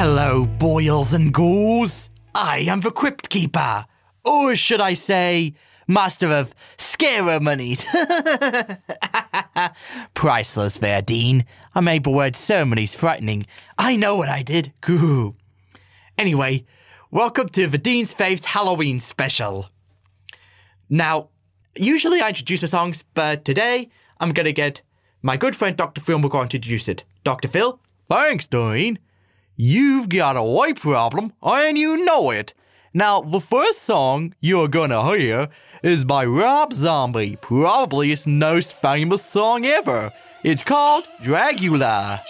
Hello, boils and ghouls. I am the Crypt Keeper, or should I say, master of ceremonies. Priceless, Verdine. I made the word ceremonies frightening. I know what I did. Goo. Anyway, welcome to the Dean's Faves Halloween special. Now, usually I introduce the songs, but today I'm gonna get my good friend Dr. Phil McGraw to introduce it. Dr. Phil? Thanks, Dean. You've got a white problem, and you know it. Now, the first song you're gonna hear is by Rob Zombie, probably his most famous song ever. It's called Dragula.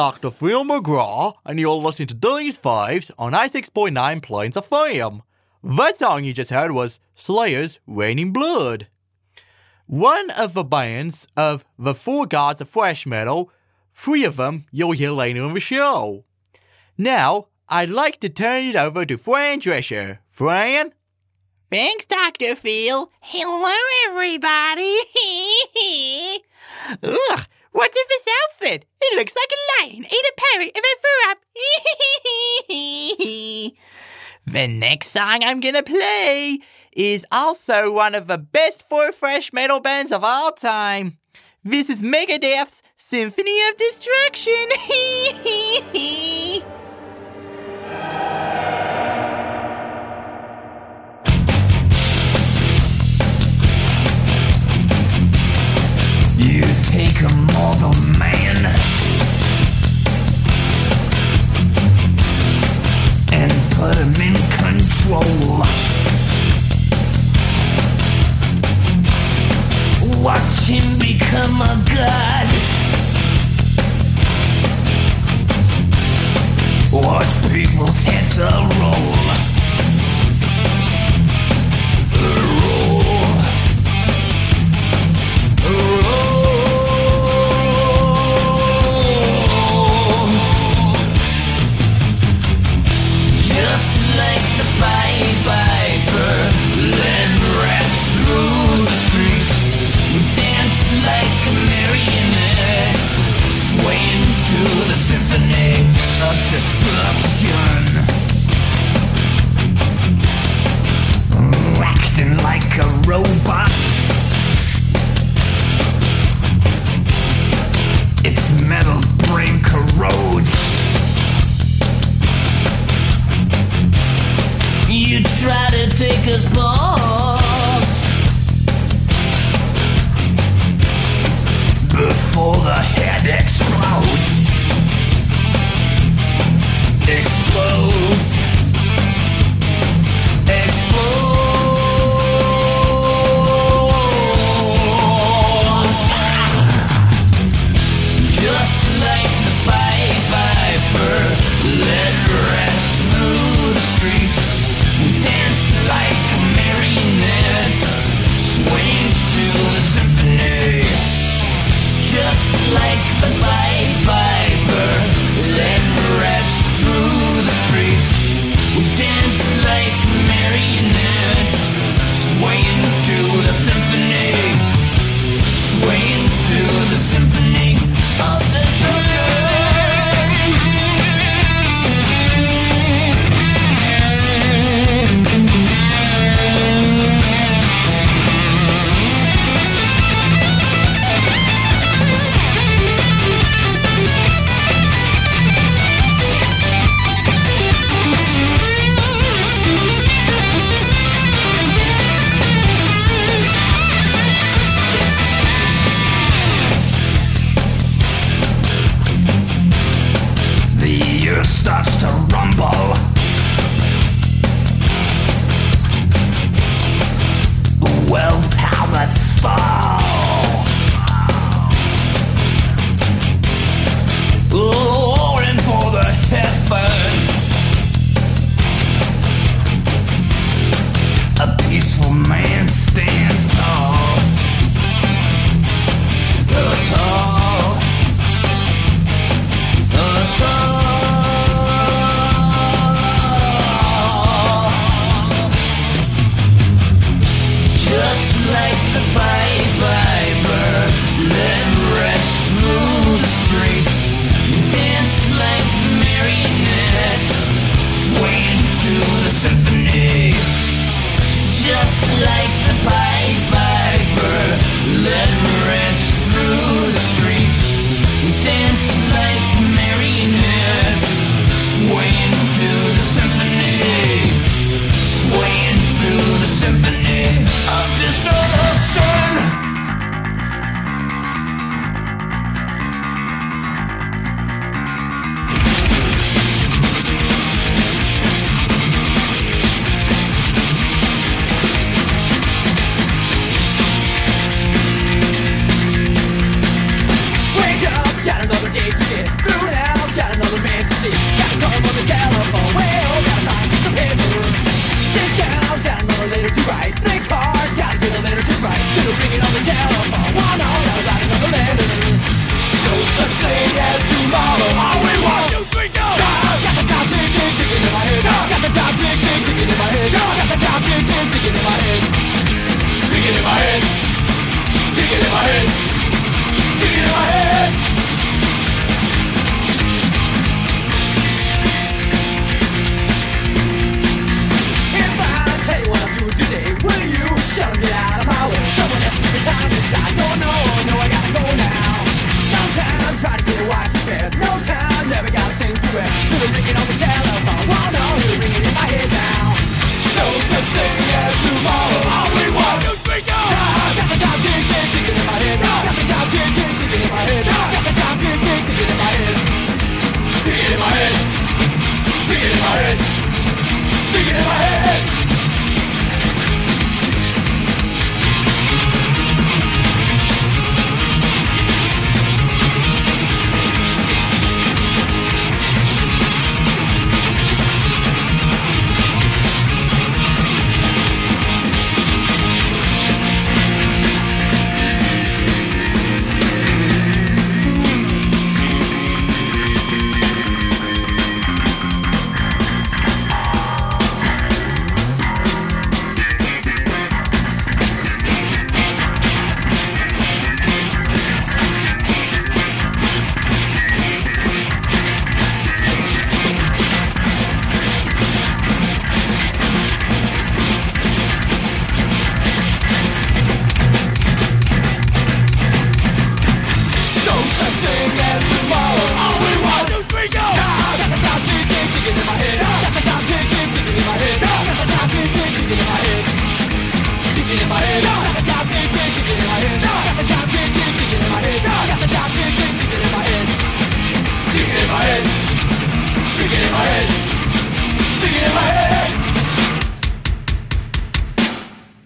Dr. Phil McGraw, and you're listening to Dean's Faves on 96.9 Plains FM. That song you just heard was Slayer's Raining Blood. One of the bands of the four gods of thrash metal, three of them you'll hear later in the show. Now, I'd like to turn it over to Fran Drescher. Fran? Thanks, Dr. Phil. Hello, everybody. Ugh, what's in this outfit? It looks like a lion ate a parrot and then threw up. the next song I'm gonna play is also one of the best four thrash metal bands of all time. This is Megadeth's Symphony of Destruction.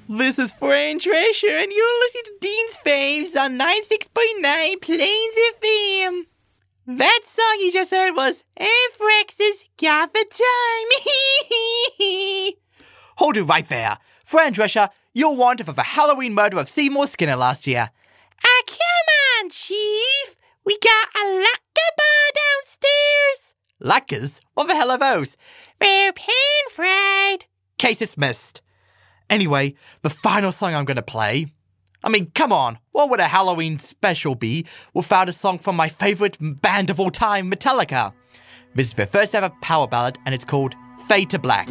This is Fran Drescher, and you're listening to Dean's Faves on 96.9 Plains FM. That song you just heard was the Time. Hold it right there. Fran Drescher, you're wanted for the Halloween murder of Seymour Skinner last year. Ah, come on, Chief. We got a Lacka bar downstairs. Lackers? What the hell are those? They're pan fried. Case dismissed. Anyway, the final song I'm gonna play. I mean, come on, what would a Halloween special be without a song from my favorite band of all time, Metallica? This is their first ever power ballad, and it's called Fade to Black.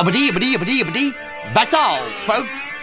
Abadee, abadee, abadee, abadee. That's all, folks.